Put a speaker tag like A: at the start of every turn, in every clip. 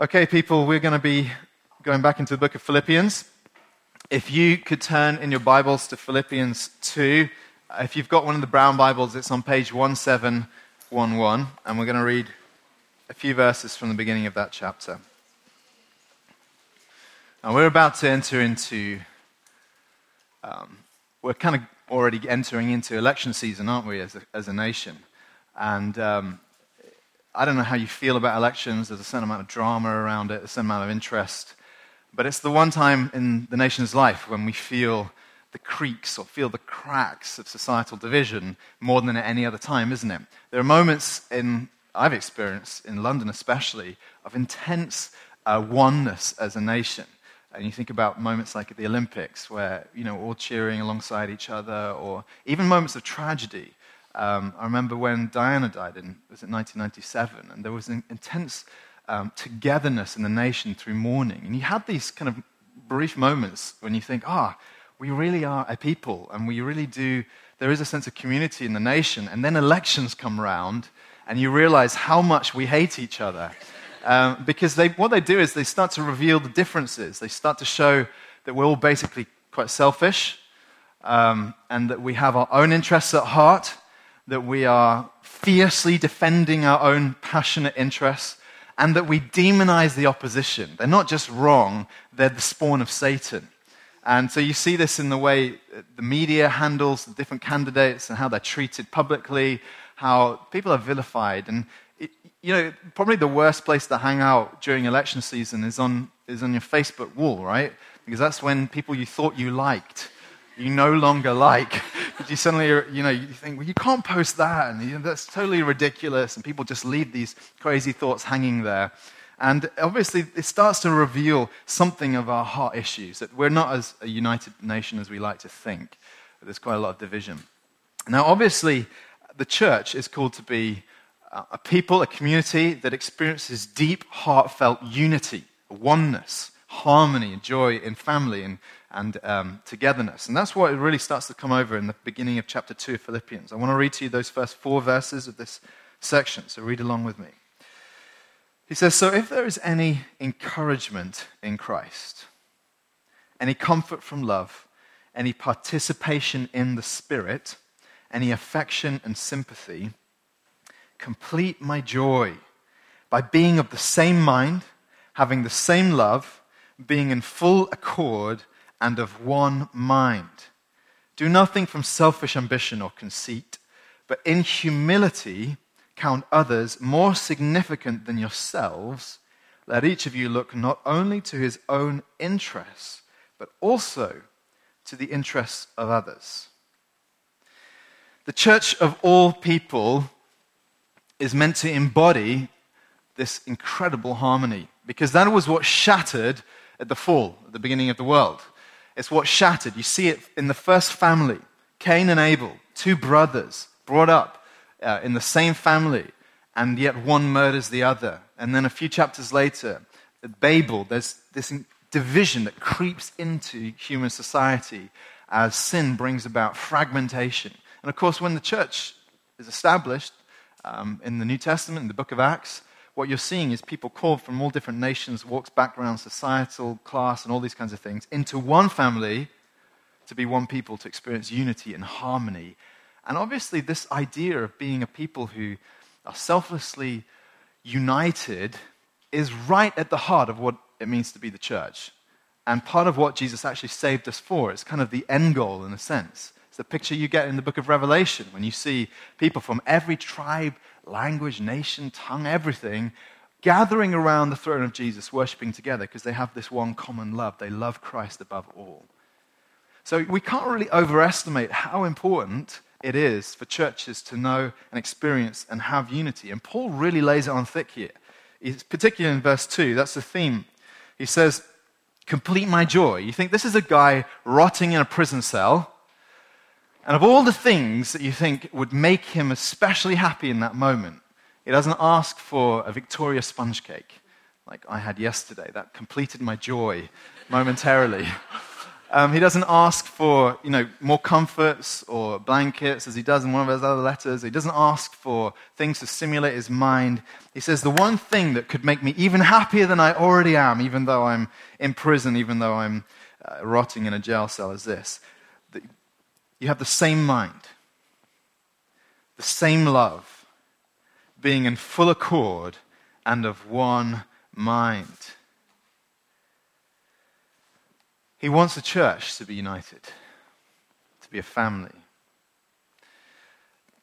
A: Okay, people, we're going to be going back into the book of Philippians. If you could turn in your Bibles to Philippians 2, if you've got one of the brown Bibles, it's on page 1711, and we're going to read a few verses from the beginning of that chapter. Now, we're about to enter into, um, we're kind of already entering into election season, aren't we, as a, as a nation? And um, I don't know how you feel about elections. There's a certain amount of drama around it, a certain amount of interest. But it's the one time in the nation's life when we feel the creaks or feel the cracks of societal division more than at any other time, isn't it? There are moments in, I've experienced, in London especially, of intense uh, oneness as a nation. And you think about moments like at the Olympics, where, you know, all cheering alongside each other, or even moments of tragedy um, I remember when Diana died in was it 1997, and there was an intense um, togetherness in the nation through mourning. And you had these kind of brief moments when you think, ah, oh, we really are a people, and we really do. There is a sense of community in the nation, and then elections come around, and you realize how much we hate each other. Um, because they, what they do is they start to reveal the differences. They start to show that we're all basically quite selfish, um, and that we have our own interests at heart, that we are fiercely defending our own passionate interests, and that we demonize the opposition. They're not just wrong, they're the spawn of Satan. And so you see this in the way the media handles the different candidates and how they're treated publicly, how people are vilified. And, it, you know, probably the worst place to hang out during election season is on, is on your Facebook wall, right? Because that's when people you thought you liked you no longer like. you suddenly, you know, you think, well, you can't post that, and you know, that's totally ridiculous, and people just leave these crazy thoughts hanging there. And obviously, it starts to reveal something of our heart issues, that we're not as a united nation as we like to think. There's quite a lot of division. Now, obviously, the church is called to be a people, a community that experiences deep, heartfelt unity, oneness, harmony, and joy in family and and um, togetherness. And that's what it really starts to come over in the beginning of chapter 2 of Philippians. I want to read to you those first four verses of this section, so read along with me. He says, So if there is any encouragement in Christ, any comfort from love, any participation in the Spirit, any affection and sympathy, complete my joy by being of the same mind, having the same love, being in full accord and of one mind. Do nothing from selfish ambition or conceit, but in humility count others more significant than yourselves. Let each of you look not only to his own interests, but also to the interests of others. The church of all people is meant to embody this incredible harmony because that was what shattered at the fall, at the beginning of the world. It's what shattered. You see it in the first family Cain and Abel, two brothers brought up uh, in the same family, and yet one murders the other. And then a few chapters later, at Babel, there's this division that creeps into human society as sin brings about fragmentation. And of course, when the church is established um, in the New Testament, in the book of Acts, what you're seeing is people called from all different nations, walks, backgrounds, societal, class, and all these kinds of things into one family to be one people to experience unity and harmony. And obviously, this idea of being a people who are selflessly united is right at the heart of what it means to be the church. And part of what Jesus actually saved us for. It's kind of the end goal in a sense. It's the picture you get in the book of Revelation when you see people from every tribe, language, nation, tongue, everything, gathering around the throne of Jesus, worshiping together because they have this one common love. They love Christ above all. So we can't really overestimate how important it is for churches to know and experience and have unity. And Paul really lays it on thick here, He's, particularly in verse 2. That's the theme. He says, Complete my joy. You think this is a guy rotting in a prison cell and of all the things that you think would make him especially happy in that moment, he doesn't ask for a Victoria sponge cake like I had yesterday. That completed my joy momentarily. Um, he doesn't ask for you know, more comforts or blankets as he does in one of his other letters. He doesn't ask for things to stimulate his mind. He says, The one thing that could make me even happier than I already am, even though I'm in prison, even though I'm uh, rotting in a jail cell, is this you have the same mind, the same love, being in full accord and of one mind. He wants the church to be united, to be a family.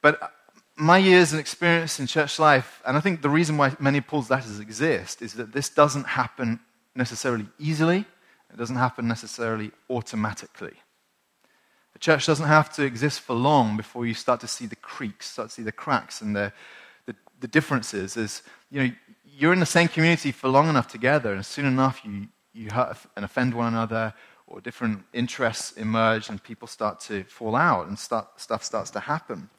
A: But my years and experience in church life, and I think the reason why many Paul's letters exist, is that this doesn't happen necessarily easily, it doesn't happen necessarily automatically. The church doesn't have to exist for long before you start to see the creaks, start to see the cracks and the, the, the differences. Is, you know, you're in the same community for long enough together, and soon enough you, you hurt and offend one another, or different interests emerge, and people start to fall out, and start, stuff starts to happen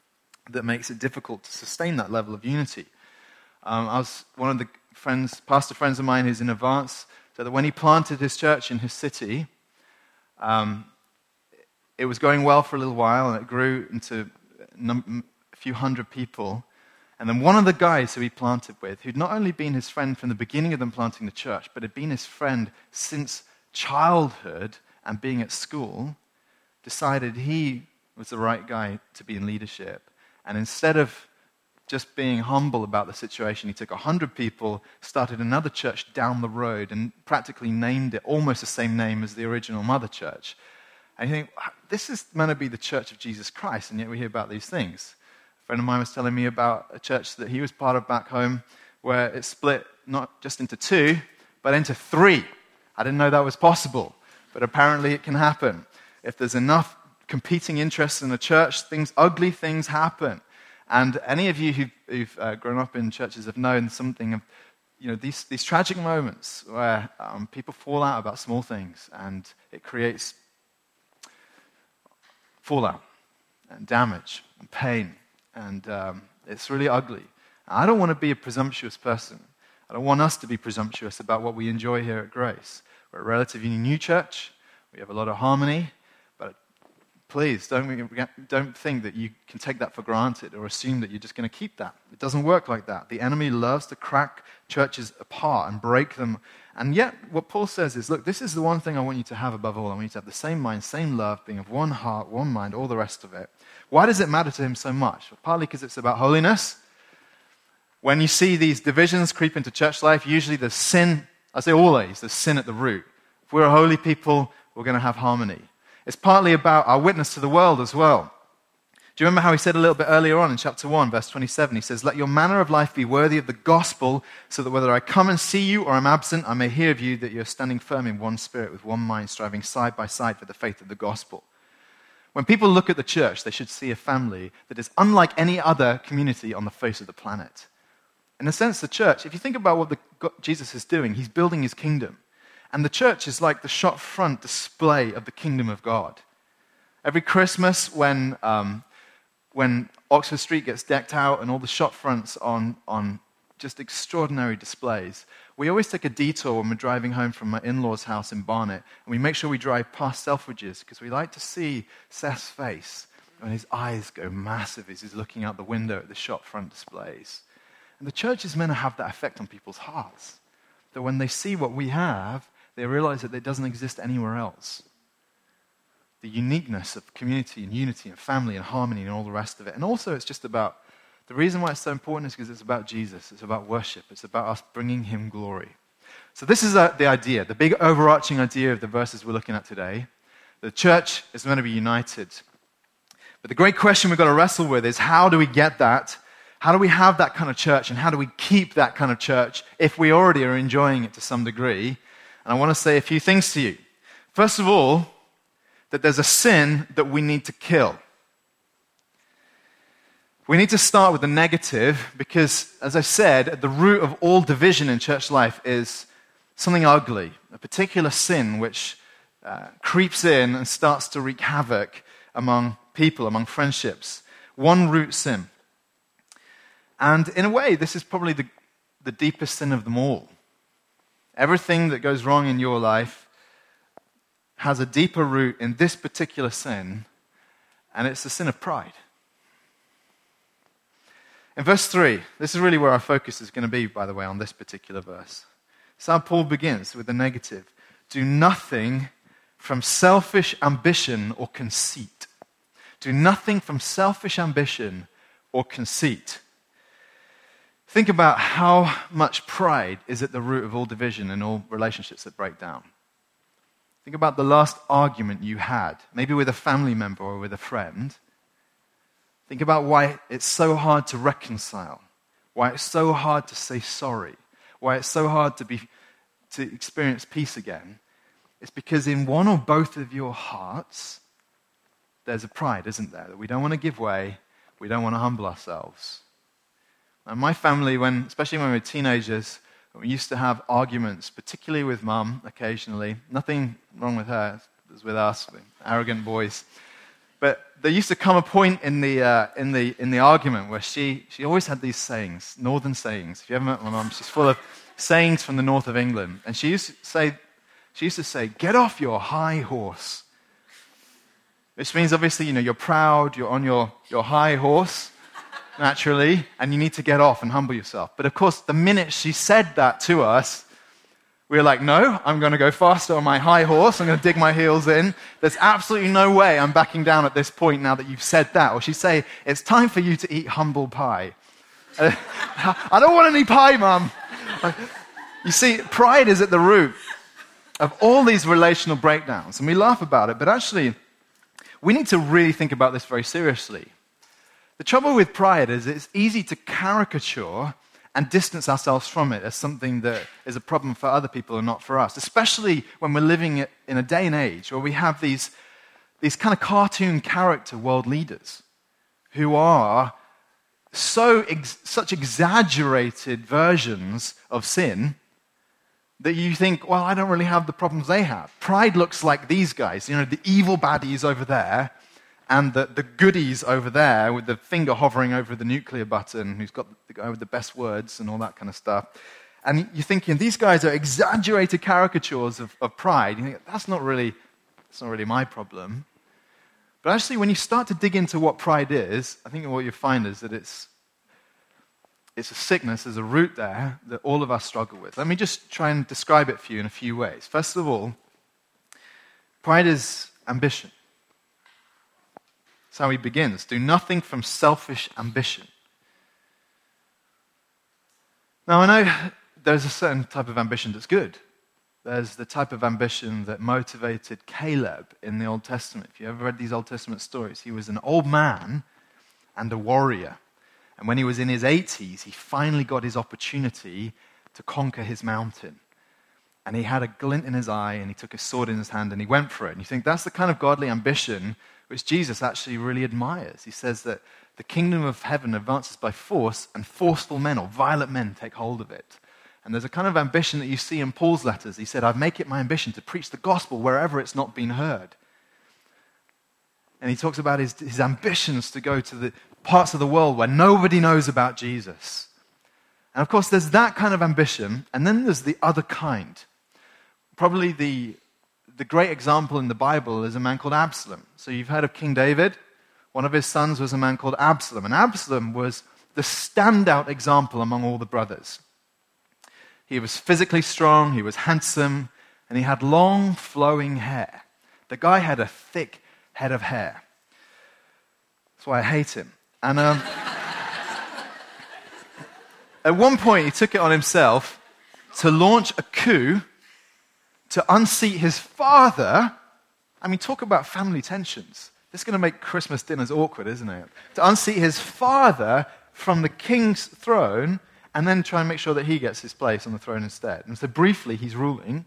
A: that makes it difficult to sustain that level of unity. Um, I was one of the friends, pastor friends of mine who's in advance, said that when he planted his church in his city, um, it was going well for a little while, and it grew into a few hundred people. And then one of the guys who he planted with, who'd not only been his friend from the beginning of them planting the church, but had been his friend since childhood and being at school, decided he was the right guy to be in leadership. And instead of just being humble about the situation, he took 100 people, started another church down the road, and practically named it almost the same name as the original mother church. And you think, this is meant to be the church of Jesus Christ, and yet we hear about these things A friend of mine was telling me about a church that he was part of back home where it split not just into two, but into three. I didn't know that was possible, but apparently it can happen. If there's enough competing interests in the church, things, ugly things happen. And any of you who've, who've uh, grown up in churches have known something of you know, these, these tragic moments where um, people fall out about small things and it creates fallout and damage and pain and um, it's really ugly. I don't want to be a presumptuous person. I don't want us to be presumptuous about what we enjoy here at Grace. We're a relatively new church. We have a lot of harmony. Please, don't, don't think that you can take that for granted or assume that you're just going to keep that. It doesn't work like that. The enemy loves to crack churches apart and break them. And yet, what Paul says is look, this is the one thing I want you to have above all. I want you to have the same mind, same love, being of one heart, one mind, all the rest of it. Why does it matter to him so much? Well, partly because it's about holiness. When you see these divisions creep into church life, usually there's sin. I say always, there's sin at the root. If we're a holy people, we're going to have harmony. It's partly about our witness to the world as well. Do you remember how he said a little bit earlier on in chapter 1, verse 27? He says, Let your manner of life be worthy of the gospel, so that whether I come and see you or I'm absent, I may hear of you that you're standing firm in one spirit, with one mind, striving side by side for the faith of the gospel. When people look at the church, they should see a family that is unlike any other community on the face of the planet. In a sense, the church, if you think about what the, Jesus is doing, he's building his kingdom. And the church is like the shop front display of the kingdom of God. Every Christmas, when, um, when Oxford Street gets decked out and all the shop fronts on, on just extraordinary displays, we always take a detour when we're driving home from my in law's house in Barnet, and we make sure we drive past Selfridges because we like to see Seth's face when his eyes go massive as he's looking out the window at the shop front displays. And the church is meant to have that effect on people's hearts. That when they see what we have, they realize that it doesn't exist anywhere else. The uniqueness of community and unity and family and harmony and all the rest of it. And also, it's just about the reason why it's so important is because it's about Jesus, it's about worship, it's about us bringing him glory. So, this is uh, the idea, the big overarching idea of the verses we're looking at today. The church is going to be united. But the great question we've got to wrestle with is how do we get that? How do we have that kind of church? And how do we keep that kind of church if we already are enjoying it to some degree? And I want to say a few things to you. First of all, that there's a sin that we need to kill. We need to start with the negative because, as I said, at the root of all division in church life is something ugly, a particular sin which uh, creeps in and starts to wreak havoc among people, among friendships. One root sin. And in a way, this is probably the, the deepest sin of them all. Everything that goes wrong in your life has a deeper root in this particular sin, and it's the sin of pride. In verse 3, this is really where our focus is going to be, by the way, on this particular verse. So Paul begins with the negative Do nothing from selfish ambition or conceit. Do nothing from selfish ambition or conceit. Think about how much pride is at the root of all division and all relationships that break down. Think about the last argument you had, maybe with a family member or with a friend. Think about why it's so hard to reconcile, why it's so hard to say sorry, why it's so hard to, be, to experience peace again. It's because in one or both of your hearts, there's a pride, isn't there? That we don't want to give way, we don't want to humble ourselves. And my family, when, especially when we were teenagers, we used to have arguments, particularly with mum occasionally. Nothing wrong with her, it was with us, arrogant boys. But there used to come a point in the, uh, in the, in the argument where she, she always had these sayings, northern sayings. If you ever met my mum, she's full of sayings from the north of England. And she used to say, she used to say, get off your high horse. Which means, obviously, you know, you're proud, you're on your, your high horse, naturally, and you need to get off and humble yourself. But of course, the minute she said that to us, we were like, no, I'm going to go faster on my high horse. I'm going to dig my heels in. There's absolutely no way I'm backing down at this point now that you've said that. Or she'd say, it's time for you to eat humble pie. I don't want any pie, mum. You see, pride is at the root of all these relational breakdowns. And we laugh about it, but actually, we need to really think about this very seriously. The trouble with pride is it's easy to caricature and distance ourselves from it as something that is a problem for other people and not for us, especially when we're living in a day and age where we have these, these kind of cartoon character world leaders who are so ex- such exaggerated versions of sin that you think, well, I don't really have the problems they have. Pride looks like these guys, you know, the evil baddies over there and the, the goodies over there with the finger hovering over the nuclear button, who's got the guy with the best words and all that kind of stuff. And you're thinking, these guys are exaggerated caricatures of, of pride. You think, that's not, really, that's not really my problem. But actually, when you start to dig into what pride is, I think what you find is that it's, it's a sickness, there's a root there that all of us struggle with. Let me just try and describe it for you in a few ways. First of all, pride is ambition. That's how he begins. Do nothing from selfish ambition. Now, I know there's a certain type of ambition that's good. There's the type of ambition that motivated Caleb in the Old Testament. If you ever read these Old Testament stories, he was an old man and a warrior. And when he was in his 80s, he finally got his opportunity to conquer his mountain. And he had a glint in his eye and he took his sword in his hand and he went for it. And you think that's the kind of godly ambition which Jesus actually really admires. He says that the kingdom of heaven advances by force, and forceful men or violent men take hold of it. And there's a kind of ambition that you see in Paul's letters. He said, I make it my ambition to preach the gospel wherever it's not been heard. And he talks about his, his ambitions to go to the parts of the world where nobody knows about Jesus. And of course, there's that kind of ambition, and then there's the other kind. Probably the the great example in the Bible is a man called Absalom. So you've heard of King David. One of his sons was a man called Absalom. And Absalom was the standout example among all the brothers. He was physically strong, he was handsome, and he had long flowing hair. The guy had a thick head of hair. That's why I hate him. And um, at one point, he took it on himself to launch a coup to unseat his father. I mean, talk about family tensions. This is going to make Christmas dinners awkward, isn't it? To unseat his father from the king's throne and then try and make sure that he gets his place on the throne instead. And so, briefly, he's ruling.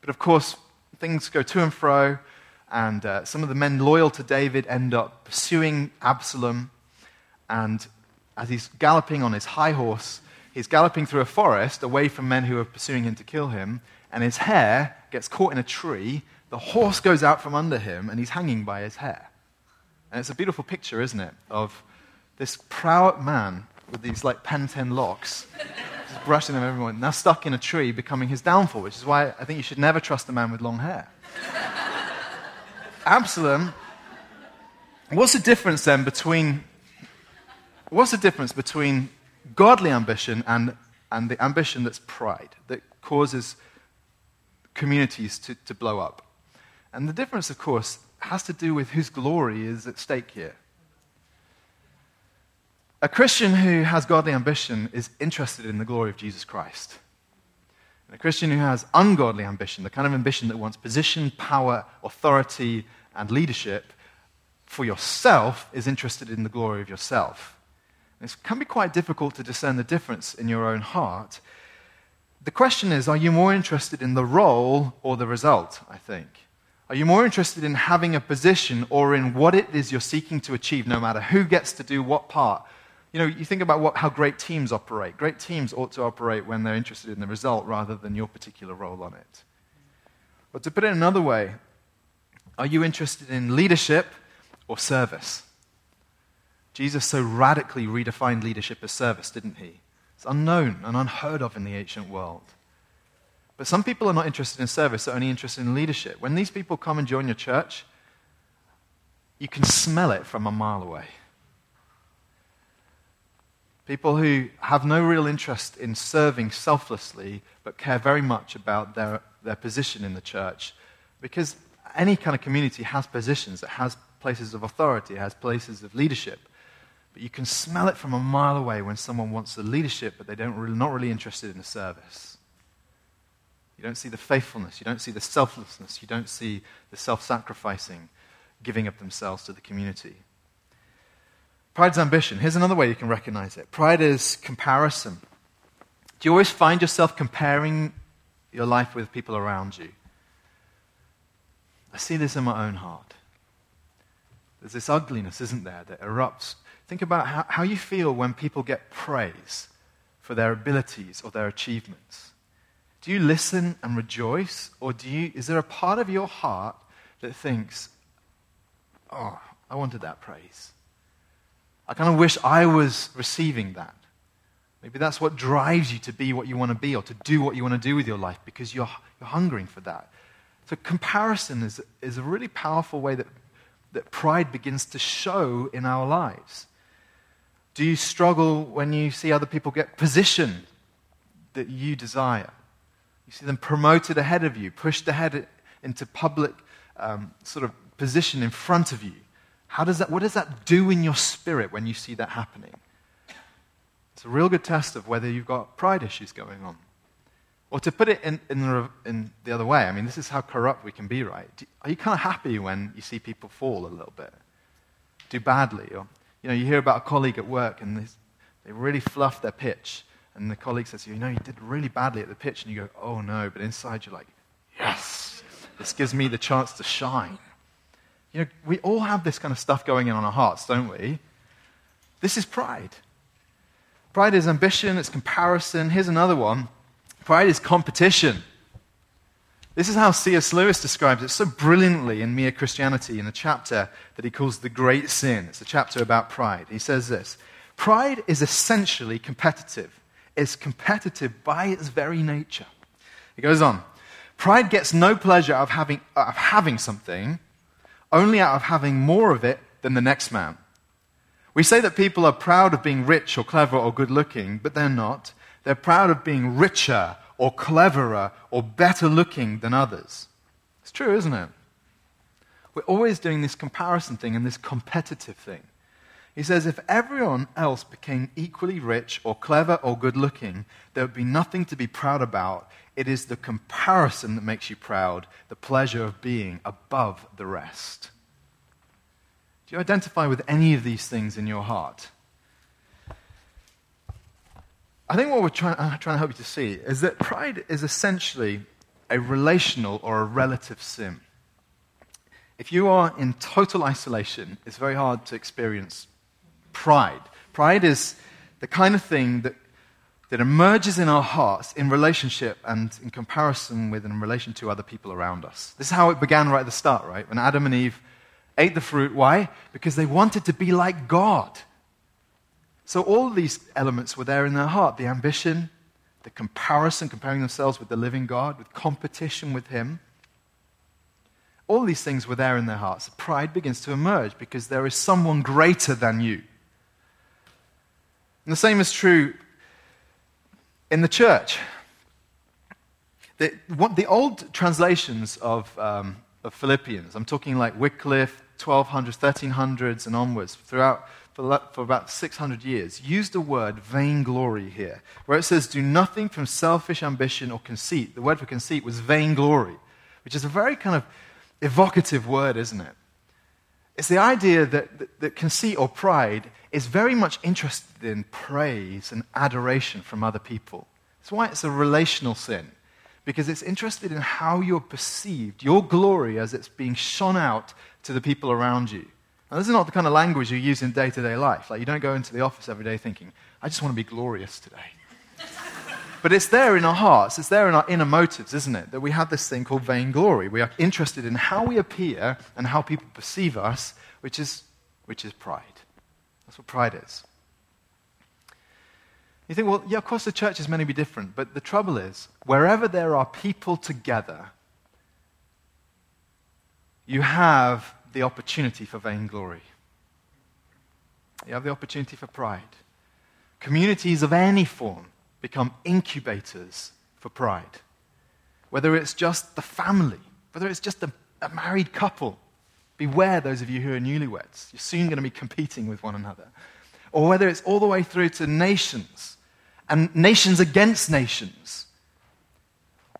A: But of course, things go to and fro, and uh, some of the men loyal to David end up pursuing Absalom. And as he's galloping on his high horse, he's galloping through a forest away from men who are pursuing him to kill him and his hair gets caught in a tree. The horse goes out from under him, and he's hanging by his hair. And it's a beautiful picture, isn't it, of this proud man with these like Pantene locks, just brushing them everyone, now stuck in a tree, becoming his downfall, which is why I think you should never trust a man with long hair. Absalom, what's the difference then between what's the difference between godly ambition and, and the ambition that's pride, that causes communities to, to blow up? And the difference, of course, has to do with whose glory is at stake here. A Christian who has godly ambition is interested in the glory of Jesus Christ. And a Christian who has ungodly ambition, the kind of ambition that wants position, power, authority, and leadership for yourself, is interested in the glory of yourself. It can be quite difficult to discern the difference in your own heart. The question is are you more interested in the role or the result, I think? Are you more interested in having a position or in what it is you're seeking to achieve, no matter who gets to do what part? You know, you think about what, how great teams operate. Great teams ought to operate when they're interested in the result rather than your particular role on it. But to put it another way, are you interested in leadership or service? Jesus so radically redefined leadership as service, didn't he? It's unknown and unheard of in the ancient world. But some people are not interested in service, they're only interested in leadership. When these people come and join your church, you can smell it from a mile away. People who have no real interest in serving selflessly, but care very much about their, their position in the church. Because any kind of community has positions, it has places of authority, it has places of leadership. But you can smell it from a mile away when someone wants the leadership, but they don't really, not really interested in the service. You don't see the faithfulness, you don't see the selflessness, you don't see the self sacrificing, giving up themselves to the community. Pride's ambition. Here's another way you can recognize it pride is comparison. Do you always find yourself comparing your life with people around you? I see this in my own heart. There's this ugliness, isn't there, that erupts Think about how, how you feel when people get praise for their abilities or their achievements. Do you listen and rejoice? Or do you, is there a part of your heart that thinks, oh, I wanted that praise? I kind of wish I was receiving that. Maybe that's what drives you to be what you want to be or to do what you want to do with your life because you're, you're hungering for that. So, comparison is, is a really powerful way that, that pride begins to show in our lives. Do you struggle when you see other people get position that you desire? You see them promoted ahead of you, pushed ahead into public um, sort of position in front of you. How does that, what does that do in your spirit when you see that happening? It's a real good test of whether you've got pride issues going on. Or to put it in, in, the, in the other way, I mean, this is how corrupt we can be, right? Do, are you kind of happy when you see people fall a little bit? Do badly? Or you know, you hear about a colleague at work and they really fluff their pitch. And the colleague says you, know, you did really badly at the pitch. And you go, oh no. But inside you're like, yes, this gives me the chance to shine. You know, we all have this kind of stuff going in on our hearts, don't we? This is pride. Pride is ambition, it's comparison. Here's another one pride is competition. This is how C.S. Lewis describes it so brilliantly in Mere Christianity in a chapter that he calls The Great Sin. It's a chapter about pride. He says this Pride is essentially competitive, it's competitive by its very nature. He goes on Pride gets no pleasure out of having, of having something, only out of having more of it than the next man. We say that people are proud of being rich or clever or good looking, but they're not. They're proud of being richer or cleverer or better looking than others. It's true, isn't it? We're always doing this comparison thing and this competitive thing. He says if everyone else became equally rich or clever or good looking, there would be nothing to be proud about. It is the comparison that makes you proud, the pleasure of being above the rest. Do you identify with any of these things in your heart? I think what we're trying, uh, trying to help you to see is that pride is essentially a relational or a relative sin. If you are in total isolation, it's very hard to experience pride. Pride is the kind of thing that, that emerges in our hearts in relationship and in comparison with and in relation to other people around us. This is how it began right at the start, right? When Adam and Eve ate the fruit. Why? Because they wanted to be like God. So all these elements were there in their heart the ambition, the comparison, comparing themselves with the living God, with competition with Him. all these things were there in their hearts. Pride begins to emerge because there is someone greater than you. And the same is true in the church. The, what, the old translations of, um, of Philippians, I'm talking like Wycliffe, 1200s, 1300s, and onwards, throughout for, for about 600 years, used the word vainglory here, where it says, Do nothing from selfish ambition or conceit. The word for conceit was vainglory, which is a very kind of evocative word, isn't it? It's the idea that, that, that conceit or pride is very much interested in praise and adoration from other people. That's why it's a relational sin, because it's interested in how you're perceived, your glory as it's being shone out to the people around you. Now, this is not the kind of language you use in day to day life. Like, you don't go into the office every day thinking, I just want to be glorious today. but it's there in our hearts, it's there in our inner motives, isn't it? That we have this thing called vainglory. We are interested in how we appear and how people perceive us, which is, which is pride. That's what pride is. You think, well, yeah, of course the church churches may be different, but the trouble is, wherever there are people together, you have the opportunity for vainglory. You have the opportunity for pride. Communities of any form become incubators for pride. Whether it's just the family, whether it's just a, a married couple, beware those of you who are newlyweds. You're soon going to be competing with one another. Or whether it's all the way through to nations and nations against nations.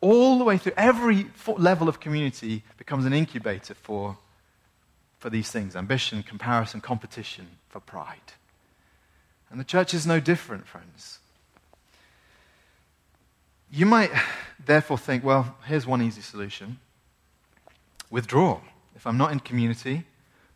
A: All the way through, every level of community becomes an incubator for for these things ambition, comparison, competition, for pride. And the church is no different, friends. You might therefore think, well, here's one easy solution withdraw. If I'm not in community,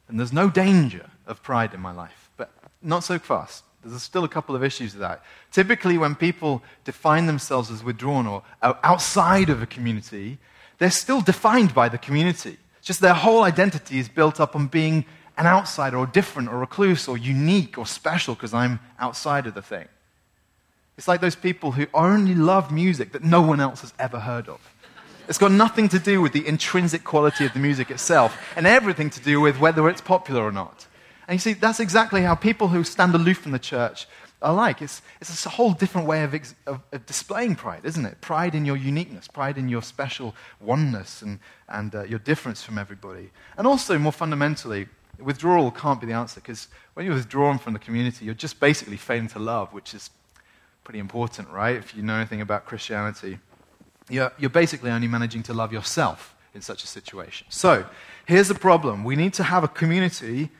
A: then there's no danger of pride in my life. But not so fast. There's still a couple of issues with that. Typically, when people define themselves as withdrawn or outside of a community, they're still defined by the community. Just their whole identity is built up on being an outsider or different or recluse or unique or special because I'm outside of the thing. It's like those people who only love music that no one else has ever heard of. It's got nothing to do with the intrinsic quality of the music itself and everything to do with whether it's popular or not. And you see, that's exactly how people who stand aloof from the church alike. It's, it's a whole different way of, ex, of, of, displaying pride, isn't it? Pride in your uniqueness, pride in your special oneness and, and uh, your difference from everybody. And also, more fundamentally, withdrawal can't be the answer because when you're withdrawn from the community, you're just basically failing to love, which is pretty important, right? If you know anything about Christianity, you're, you're basically only managing to love yourself in such a situation. So, here's the problem we need to have a community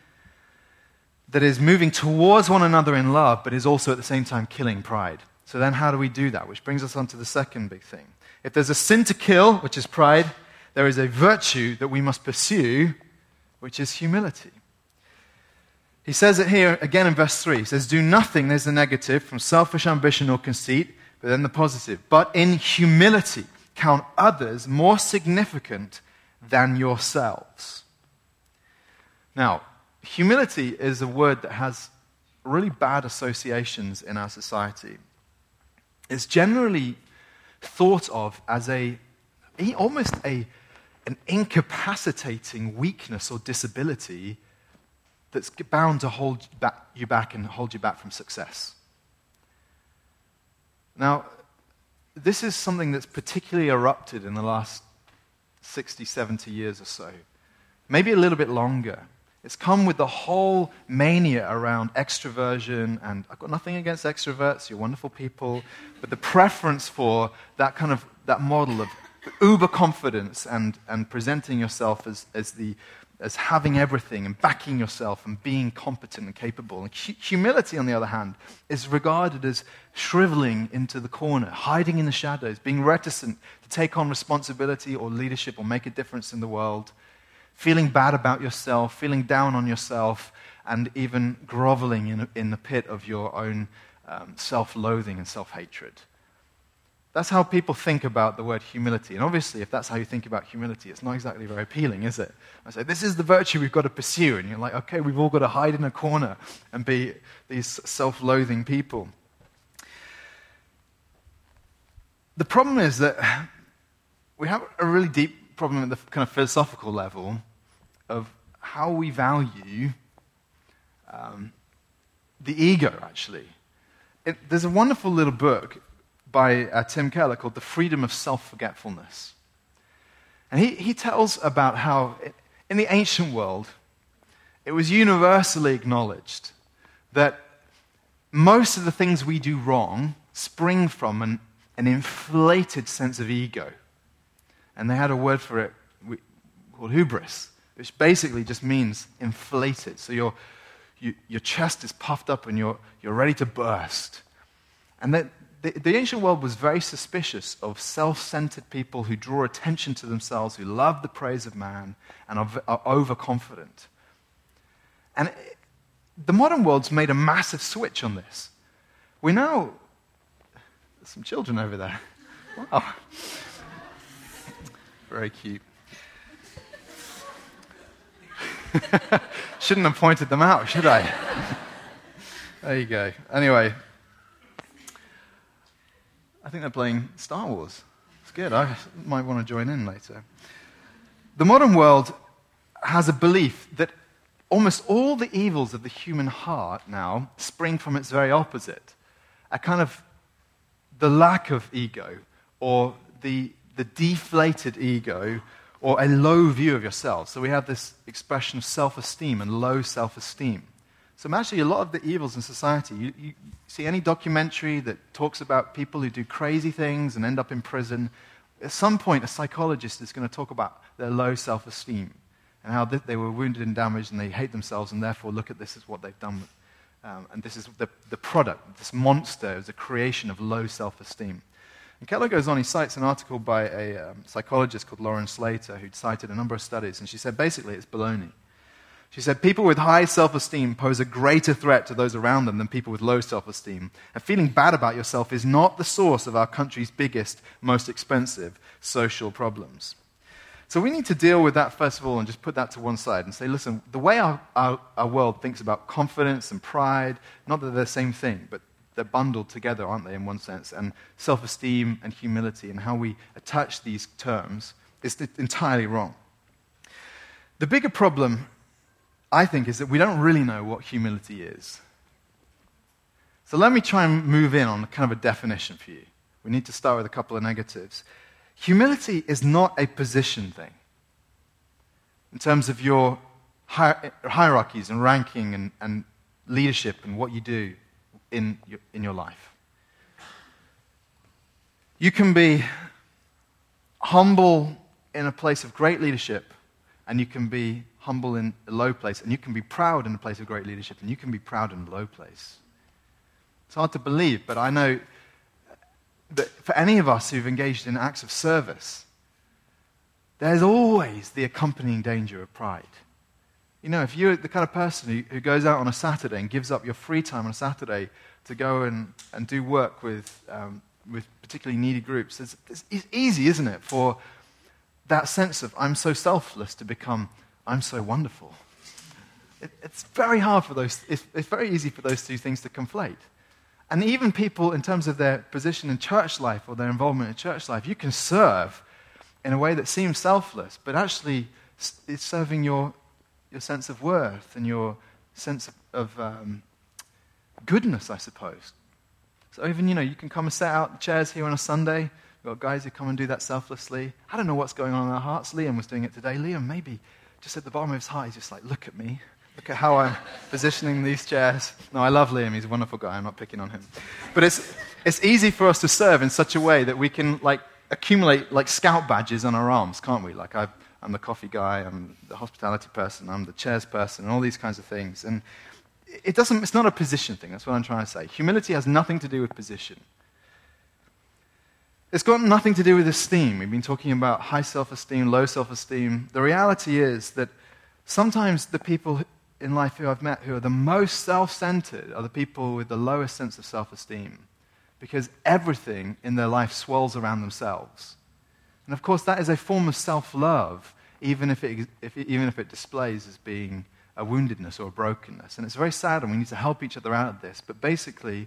A: that is moving towards one another in love, but is also at the same time killing pride. So then, how do we do that? Which brings us on to the second big thing. If there's a sin to kill, which is pride, there is a virtue that we must pursue, which is humility. He says it here again in verse 3. He says, Do nothing, there's the negative, from selfish ambition or conceit, but then the positive. But in humility, count others more significant than yourselves. Now, humility is a word that has really bad associations in our society. It's generally thought of as a almost a, an incapacitating weakness or disability that's bound to hold back, you back and hold you back from success. Now, this is something that's particularly erupted in the last 60, 70 years or so, maybe a little bit longer. It's come with the whole mania around extroversion, and I've got nothing against extroverts, you're wonderful people, but the preference for that kind of that model of uber confidence and, and presenting yourself as, as, the, as having everything and backing yourself and being competent and capable. And humility, on the other hand, is regarded as shriveling into the corner, hiding in the shadows, being reticent to take on responsibility or leadership or make a difference in the world feeling bad about yourself, feeling down on yourself, and even groveling in, in the pit of your own um, self loathing and self hatred. That's how people think about the word humility. And obviously, if that's how you think about humility, it's not exactly very appealing, is it? I say, this is the virtue we've got to pursue. And you're like, okay, we've all got to hide in a corner and be these self loathing people. The problem is that we have a really deep problem at the kind of philosophical level of how we value um, the ego, actually. It, there's a wonderful little book by uh, Tim Keller called The Freedom of Self Forgetfulness. And he, he tells about how in the ancient world, it was universally acknowledged that most of the things we do wrong spring from an, an inflated sense of ego. And they had a word for it called hubris, which basically just means inflated. So your, you, your chest is puffed up and you're, you're ready to burst. And that, the, the ancient world was very suspicious of self centered people who draw attention to themselves, who love the praise of man, and are, are overconfident. And it, the modern world's made a massive switch on this. We now. There's some children over there. Wow. Very cute. Shouldn't have pointed them out, should I? there you go. Anyway, I think they're playing Star Wars. It's good. I might want to join in later. The modern world has a belief that almost all the evils of the human heart now spring from its very opposite a kind of the lack of ego or the, the deflated ego or a low view of yourself. So we have this expression of self esteem and low self esteem. So actually, a lot of the evils in society, you, you, see any documentary that talks about people who do crazy things and end up in prison, at some point, a psychologist is going to talk about their low self esteem and how they were wounded and damaged and they hate themselves and therefore look at this as what they've done. Um, and this is the, the product, this monster is a creation of low self esteem. And Keller goes on, he cites an article by a um, psychologist called Lauren Slater, who cited a number of studies, and she said basically it's baloney. She said people with high self esteem pose a greater threat to those around them than people with low self esteem. And feeling bad about yourself is not the source of our country's biggest, most expensive social problems. So we need to deal with that first of all and just put that to one side and say, listen, the way our, our, our world thinks about confidence and pride, not that they're the same thing, but they're bundled together, aren't they, in one sense? And self esteem and humility and how we attach these terms is entirely wrong. The bigger problem, I think, is that we don't really know what humility is. So let me try and move in on kind of a definition for you. We need to start with a couple of negatives. Humility is not a position thing in terms of your hierarchies and ranking and, and leadership and what you do in your, in your life. You can be humble in a place of great leadership, and you can be humble in a low place, and you can be proud in a place of great leadership, and you can be proud in a low place. It's hard to believe, but I know that for any of us who've engaged in acts of service, there's always the accompanying danger of pride. You know, if you're the kind of person who, who goes out on a Saturday and gives up your free time on a Saturday to go and, and do work with, um, with particularly needy groups, it's, it's easy, isn't it, for that sense of I'm so selfless to become I'm so wonderful. It, it's very hard for those, it's, it's very easy for those two things to conflate. And even people, in terms of their position in church life or their involvement in church life, you can serve in a way that seems selfless, but actually it's serving your your sense of worth and your sense of, um, goodness, I suppose. So even, you know, you can come and set out the chairs here on a Sunday. We've got guys who come and do that selflessly. I don't know what's going on in their hearts. Liam was doing it today. Liam, maybe just at the bottom of his heart, he's just like, look at me. Look at how I'm positioning these chairs. No, I love Liam. He's a wonderful guy. I'm not picking on him. But it's, it's easy for us to serve in such a way that we can, like, accumulate, like, scout badges on our arms, can't we? Like, I've I'm the coffee guy, I'm the hospitality person, I'm the chairs person, and all these kinds of things. And it doesn't, it's not a position thing, that's what I'm trying to say. Humility has nothing to do with position. It's got nothing to do with esteem. We've been talking about high self esteem, low self esteem. The reality is that sometimes the people in life who I've met who are the most self centered are the people with the lowest sense of self esteem because everything in their life swirls around themselves. And of course, that is a form of self love, even if, it, if even if it displays as being a woundedness or a brokenness. And it's very sad, and we need to help each other out of this. But basically,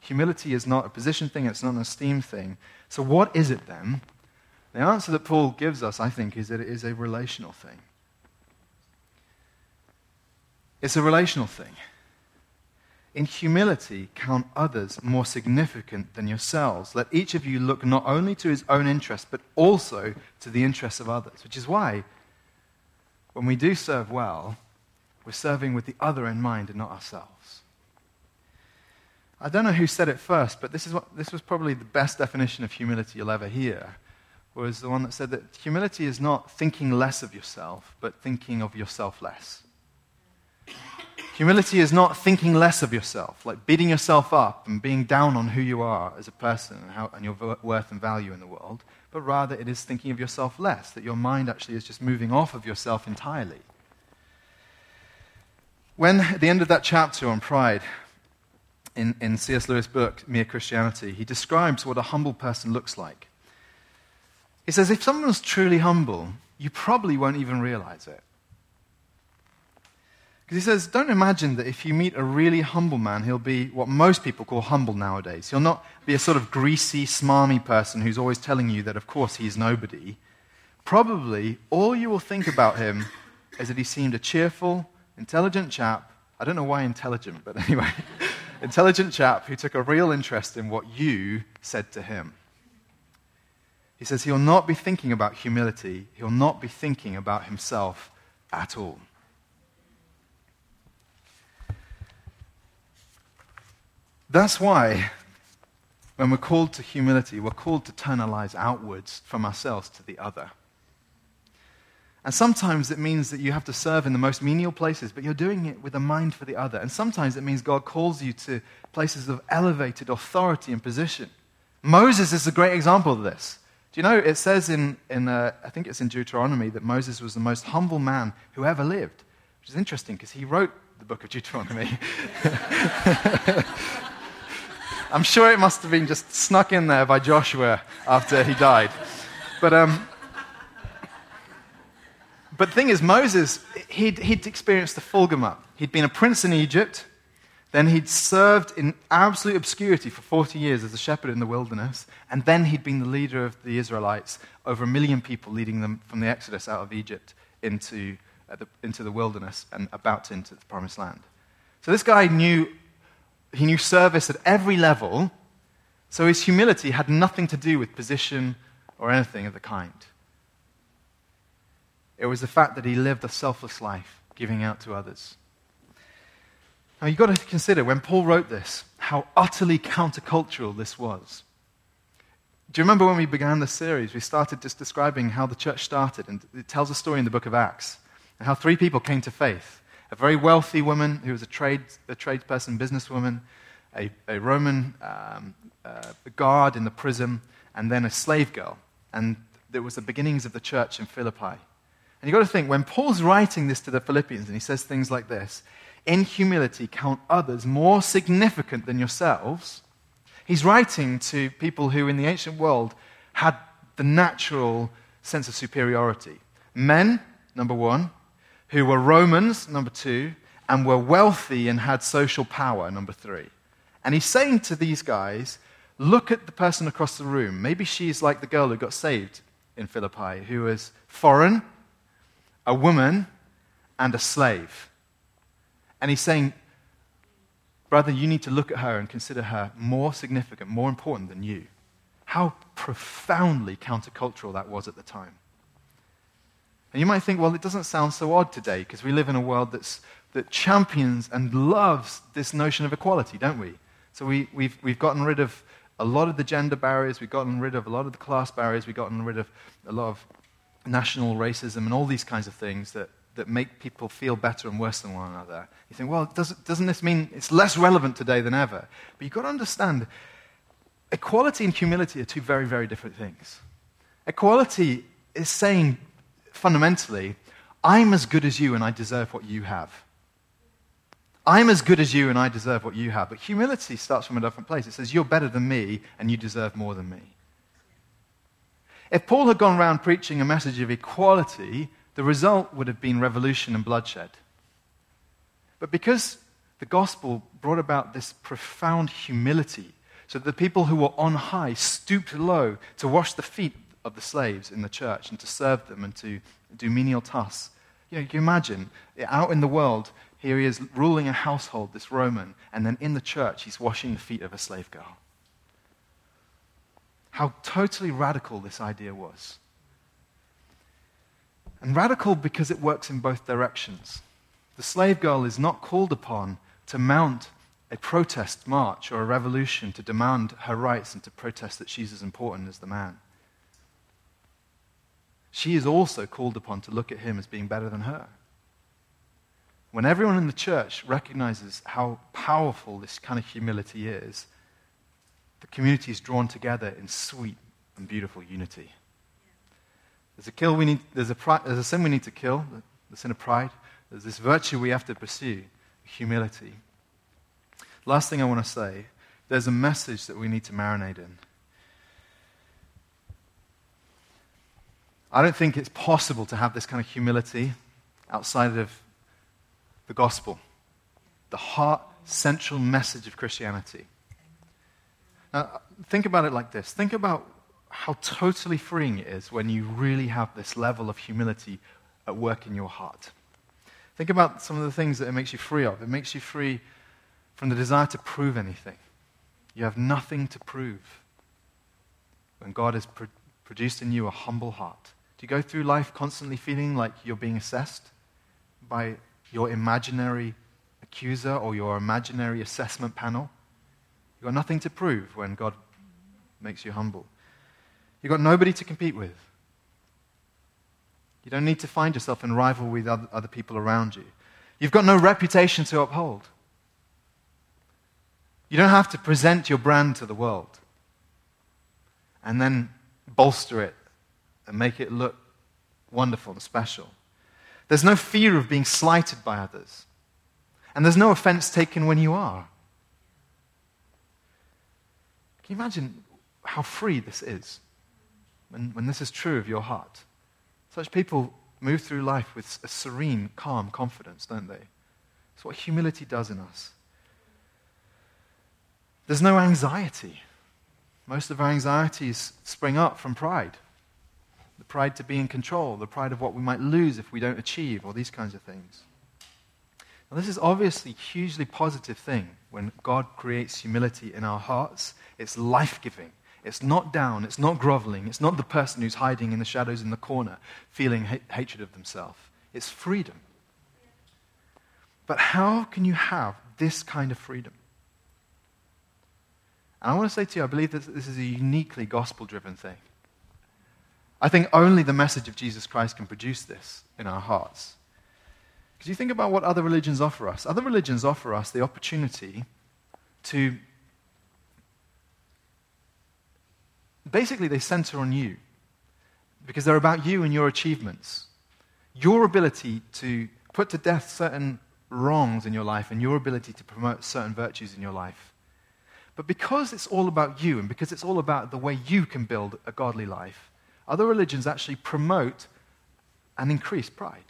A: humility is not a position thing, it's not an esteem thing. So, what is it then? The answer that Paul gives us, I think, is that it is a relational thing. It's a relational thing. In humility, count others more significant than yourselves. Let each of you look not only to his own interest, but also to the interests of others. Which is why, when we do serve well, we're serving with the other in mind and not ourselves. I don't know who said it first, but this, is what, this was probably the best definition of humility you'll ever hear. Was the one that said that humility is not thinking less of yourself, but thinking of yourself less. Humility is not thinking less of yourself, like beating yourself up and being down on who you are as a person and, how, and your worth and value in the world, but rather it is thinking of yourself less, that your mind actually is just moving off of yourself entirely. When, at the end of that chapter on pride, in, in C.S. Lewis' book, Mere Christianity, he describes what a humble person looks like. He says, if someone's truly humble, you probably won't even realize it. Because he says, don't imagine that if you meet a really humble man, he'll be what most people call humble nowadays. He'll not be a sort of greasy, smarmy person who's always telling you that, of course, he's nobody. Probably all you will think about him is that he seemed a cheerful, intelligent chap. I don't know why intelligent, but anyway, intelligent chap who took a real interest in what you said to him. He says he'll not be thinking about humility, he'll not be thinking about himself at all. That's why, when we're called to humility, we're called to turn our lives outwards from ourselves to the other. And sometimes it means that you have to serve in the most menial places, but you're doing it with a mind for the other. And sometimes it means God calls you to places of elevated authority and position. Moses is a great example of this. Do you know, it says in, in uh, I think it's in Deuteronomy, that Moses was the most humble man who ever lived, which is interesting because he wrote the book of Deuteronomy. I'm sure it must have been just snuck in there by Joshua after he died. But, um, but the thing is, Moses, he'd, he'd experienced the full. He'd been a prince in Egypt, then he'd served in absolute obscurity for 40 years as a shepherd in the wilderness, and then he'd been the leader of the Israelites, over a million people leading them from the Exodus out of Egypt into, uh, the, into the wilderness and about to into the promised land. So this guy knew he knew service at every level, so his humility had nothing to do with position or anything of the kind. It was the fact that he lived a selfless life, giving out to others. Now, you've got to consider when Paul wrote this, how utterly countercultural this was. Do you remember when we began the series? We started just describing how the church started, and it tells a story in the book of Acts, and how three people came to faith a very wealthy woman who was a, trade, a tradesperson, businesswoman, a, a Roman um, uh, guard in the prison, and then a slave girl. And there was the beginnings of the church in Philippi. And you've got to think, when Paul's writing this to the Philippians, and he says things like this In humility, count others more significant than yourselves. He's writing to people who, in the ancient world, had the natural sense of superiority. Men, number one, who were Romans, number two, and were wealthy and had social power, number three. And he's saying to these guys, look at the person across the room. Maybe she's like the girl who got saved in Philippi, who was foreign, a woman, and a slave. And he's saying, brother, you need to look at her and consider her more significant, more important than you. How profoundly countercultural that was at the time. And you might think, well, it doesn't sound so odd today because we live in a world that's, that champions and loves this notion of equality, don't we? So we, we've, we've gotten rid of a lot of the gender barriers, we've gotten rid of a lot of the class barriers, we've gotten rid of a lot of national racism and all these kinds of things that, that make people feel better and worse than one another. You think, well, doesn't, doesn't this mean it's less relevant today than ever? But you've got to understand equality and humility are two very, very different things. Equality is saying fundamentally, I'm as good as you and I deserve what you have. I'm as good as you and I deserve what you have. But humility starts from a different place. It says, You're better than me and you deserve more than me. If Paul had gone around preaching a message of equality, the result would have been revolution and bloodshed. But because the gospel brought about this profound humility, so the people who were on high stooped low to wash the feet of the slaves in the church and to serve them and to do menial tasks. You know, you imagine out in the world, here he is ruling a household, this Roman, and then in the church, he's washing the feet of a slave girl. How totally radical this idea was. And radical because it works in both directions. The slave girl is not called upon to mount a protest march or a revolution to demand her rights and to protest that she's as important as the man. She is also called upon to look at him as being better than her. When everyone in the church recognizes how powerful this kind of humility is, the community is drawn together in sweet and beautiful unity. There's a, kill we need, there's, a there's a sin we need to kill, the sin of pride. There's this virtue we have to pursue, humility. Last thing I want to say there's a message that we need to marinate in. I don't think it's possible to have this kind of humility outside of the gospel, the heart central message of Christianity. Now, think about it like this think about how totally freeing it is when you really have this level of humility at work in your heart. Think about some of the things that it makes you free of. It makes you free from the desire to prove anything. You have nothing to prove when God has pro- produced in you a humble heart. Do you go through life constantly feeling like you're being assessed by your imaginary accuser or your imaginary assessment panel? You've got nothing to prove when God makes you humble. You've got nobody to compete with. You don't need to find yourself in rival with other people around you. You've got no reputation to uphold. You don't have to present your brand to the world and then bolster it and make it look wonderful and special. There's no fear of being slighted by others. And there's no offense taken when you are. Can you imagine how free this is? when, when this is true of your heart. Such people move through life with a serene, calm confidence, don't they? It's what humility does in us. There's no anxiety. Most of our anxieties spring up from pride the pride to be in control, the pride of what we might lose if we don't achieve, or these kinds of things. Now, this is obviously a hugely positive thing when God creates humility in our hearts. It's life giving. It's not down, it's not groveling, it's not the person who's hiding in the shadows in the corner feeling ha- hatred of themselves. It's freedom. But how can you have this kind of freedom? And I want to say to you, I believe that this is a uniquely gospel driven thing. I think only the message of Jesus Christ can produce this in our hearts. Because you think about what other religions offer us. Other religions offer us the opportunity to basically they center on you because they're about you and your achievements. Your ability to put to death certain wrongs in your life and your ability to promote certain virtues in your life. But because it's all about you and because it's all about the way you can build a godly life, other religions actually promote and increase pride.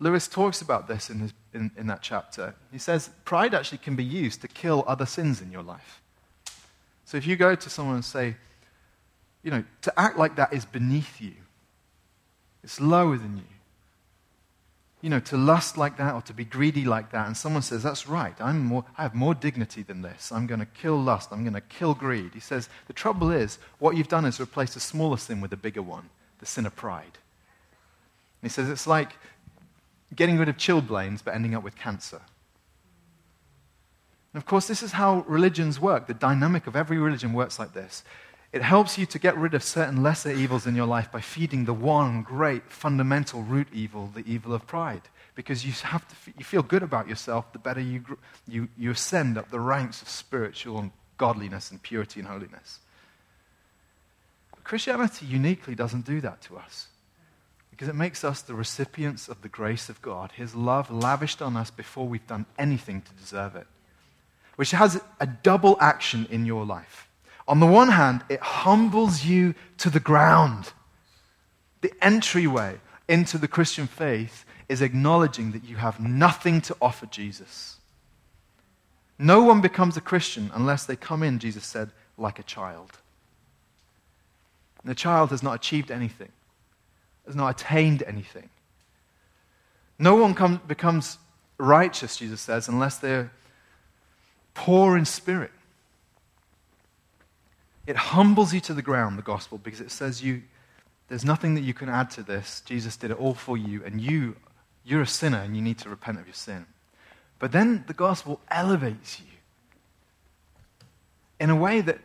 A: Lewis talks about this in, his, in, in that chapter. He says pride actually can be used to kill other sins in your life. So if you go to someone and say, you know, to act like that is beneath you, it's lower than you. You know, to lust like that or to be greedy like that, and someone says, That's right, I'm more, I have more dignity than this. I'm going to kill lust, I'm going to kill greed. He says, The trouble is, what you've done is replace a smaller sin with a bigger one, the sin of pride. And he says, It's like getting rid of chilblains but ending up with cancer. And of course, this is how religions work. The dynamic of every religion works like this. It helps you to get rid of certain lesser evils in your life by feeding the one great fundamental root evil, the evil of pride. Because you, have to, you feel good about yourself, the better you, you, you ascend up the ranks of spiritual and godliness and purity and holiness. But Christianity uniquely doesn't do that to us because it makes us the recipients of the grace of God, His love lavished on us before we've done anything to deserve it which has a double action in your life. On the one hand, it humbles you to the ground. The entryway into the Christian faith is acknowledging that you have nothing to offer Jesus. No one becomes a Christian unless they come in, Jesus said, like a child. And the child has not achieved anything, has not attained anything. No one come, becomes righteous, Jesus says, unless they're poor in spirit. It humbles you to the ground, the gospel, because it says you, there's nothing that you can add to this. Jesus did it all for you, and you, you're a sinner, and you need to repent of your sin. But then the gospel elevates you in a way that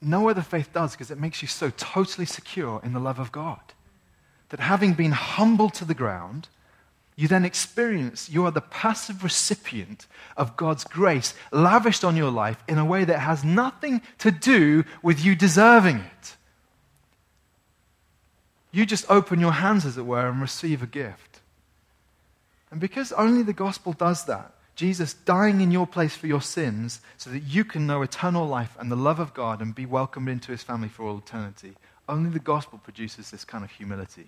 A: no other faith does because it makes you so totally secure in the love of God. That having been humbled to the ground, you then experience you are the passive recipient of God's grace lavished on your life in a way that has nothing to do with you deserving it. You just open your hands, as it were, and receive a gift. And because only the gospel does that, Jesus dying in your place for your sins so that you can know eternal life and the love of God and be welcomed into his family for all eternity. Only the gospel produces this kind of humility.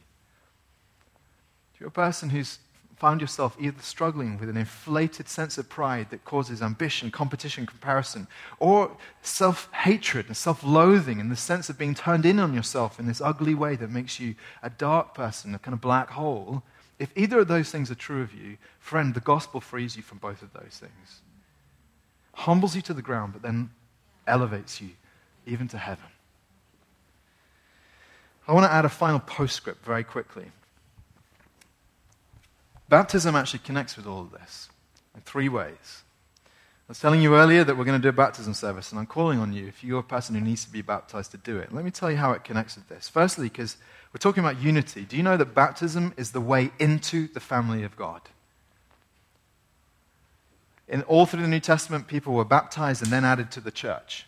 A: You're a person who's found yourself either struggling with an inflated sense of pride that causes ambition, competition, comparison, or self hatred and self loathing and the sense of being turned in on yourself in this ugly way that makes you a dark person, a kind of black hole, if either of those things are true of you, friend, the gospel frees you from both of those things. Humbles you to the ground, but then elevates you even to heaven. I want to add a final postscript very quickly. Baptism actually connects with all of this in three ways. I was telling you earlier that we're going to do a baptism service, and I'm calling on you, if you're a person who needs to be baptized, to do it. Let me tell you how it connects with this. Firstly, because we're talking about unity. Do you know that baptism is the way into the family of God? In all through the New Testament, people were baptized and then added to the church.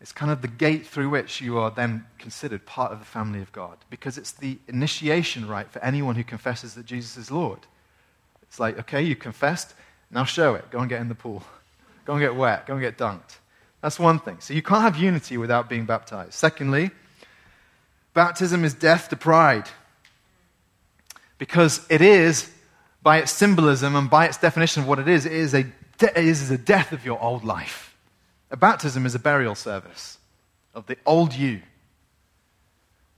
A: It's kind of the gate through which you are then considered part of the family of God because it's the initiation rite for anyone who confesses that Jesus is Lord. It's like, okay, you confessed, now show it. Go and get in the pool. Go and get wet. Go and get dunked. That's one thing. So you can't have unity without being baptized. Secondly, Baptism is death to pride. Because it is, by its symbolism and by its definition of what it is, it is a, de- it is a death of your old life. A baptism is a burial service of the old you.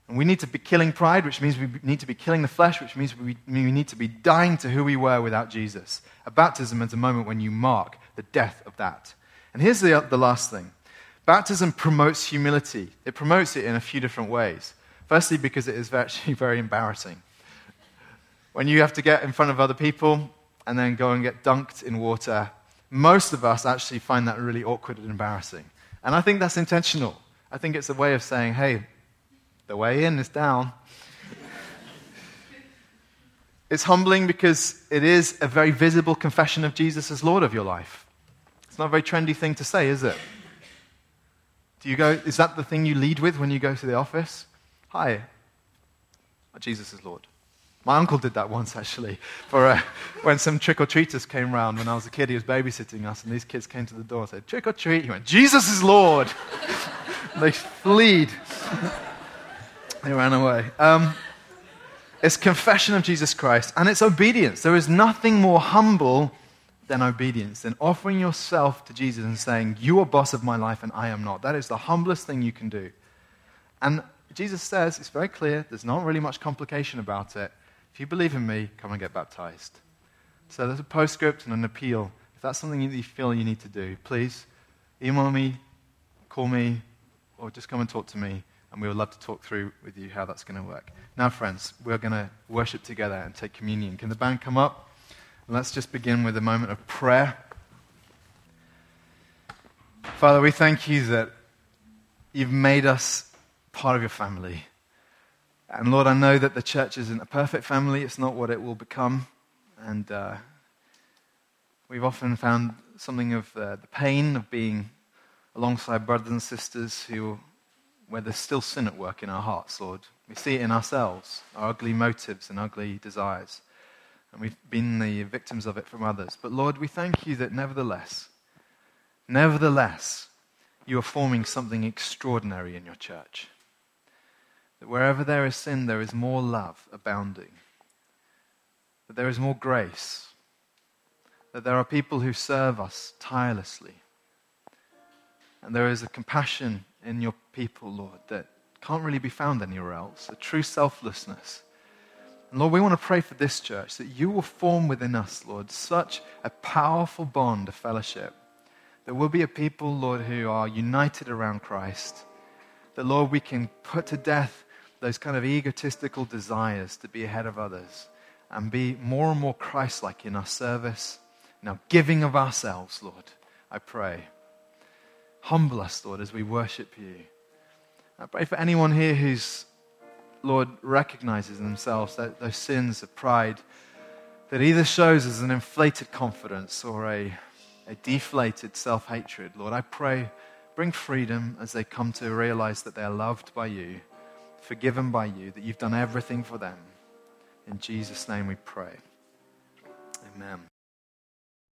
A: And we need to be killing pride, which means we need to be killing the flesh, which means we, we need to be dying to who we were without Jesus. A baptism is a moment when you mark the death of that. And here's the, the last thing baptism promotes humility, it promotes it in a few different ways. Firstly, because it is actually very embarrassing. When you have to get in front of other people and then go and get dunked in water, most of us actually find that really awkward and embarrassing. And I think that's intentional. I think it's a way of saying, hey, the way in is down. it's humbling because it is a very visible confession of Jesus as Lord of your life. It's not a very trendy thing to say, is it? Do you go, is that the thing you lead with when you go to the office? Hi, Jesus is Lord. My uncle did that once, actually, for uh, when some trick or treaters came round when I was a kid. He was babysitting us, and these kids came to the door and said, Trick or treat. He went, Jesus is Lord. they fled. they ran away. Um, it's confession of Jesus Christ, and it's obedience. There is nothing more humble than obedience, than offering yourself to Jesus and saying, You are boss of my life, and I am not. That is the humblest thing you can do. And Jesus says, it's very clear, there's not really much complication about it. If you believe in me, come and get baptized. So there's a postscript and an appeal. If that's something you feel you need to do, please email me, call me, or just come and talk to me, and we would love to talk through with you how that's going to work. Now, friends, we're going to worship together and take communion. Can the band come up? Let's just begin with a moment of prayer. Father, we thank you that you've made us part of your family. And Lord, I know that the church isn't a perfect family, it's not what it will become. And uh, we've often found something of uh, the pain of being alongside brothers and sisters who, where there's still sin at work in our hearts, Lord. We see it in ourselves, our ugly motives and ugly desires. And we've been the victims of it from others. But Lord, we thank you that nevertheless, nevertheless, you are forming something extraordinary in your church. That wherever there is sin, there is more love abounding. That there is more grace. That there are people who serve us tirelessly. And there is a compassion in your people, Lord, that can't really be found anywhere else, a true selflessness. And Lord, we want to pray for this church that you will form within us, Lord, such a powerful bond of fellowship. That we'll be a people, Lord, who are united around Christ. That, Lord, we can put to death those kind of egotistical desires to be ahead of others and be more and more Christ like in our service, in our giving of ourselves, Lord. I pray. Humble us, Lord, as we worship you. I pray for anyone here who's, Lord, recognizes themselves that those sins of pride that either shows as an inflated confidence or a, a deflated self hatred. Lord, I pray, bring freedom as they come to realize that they are loved by you, forgiven by you, that you've done everything for them. In Jesus' name we pray. Amen.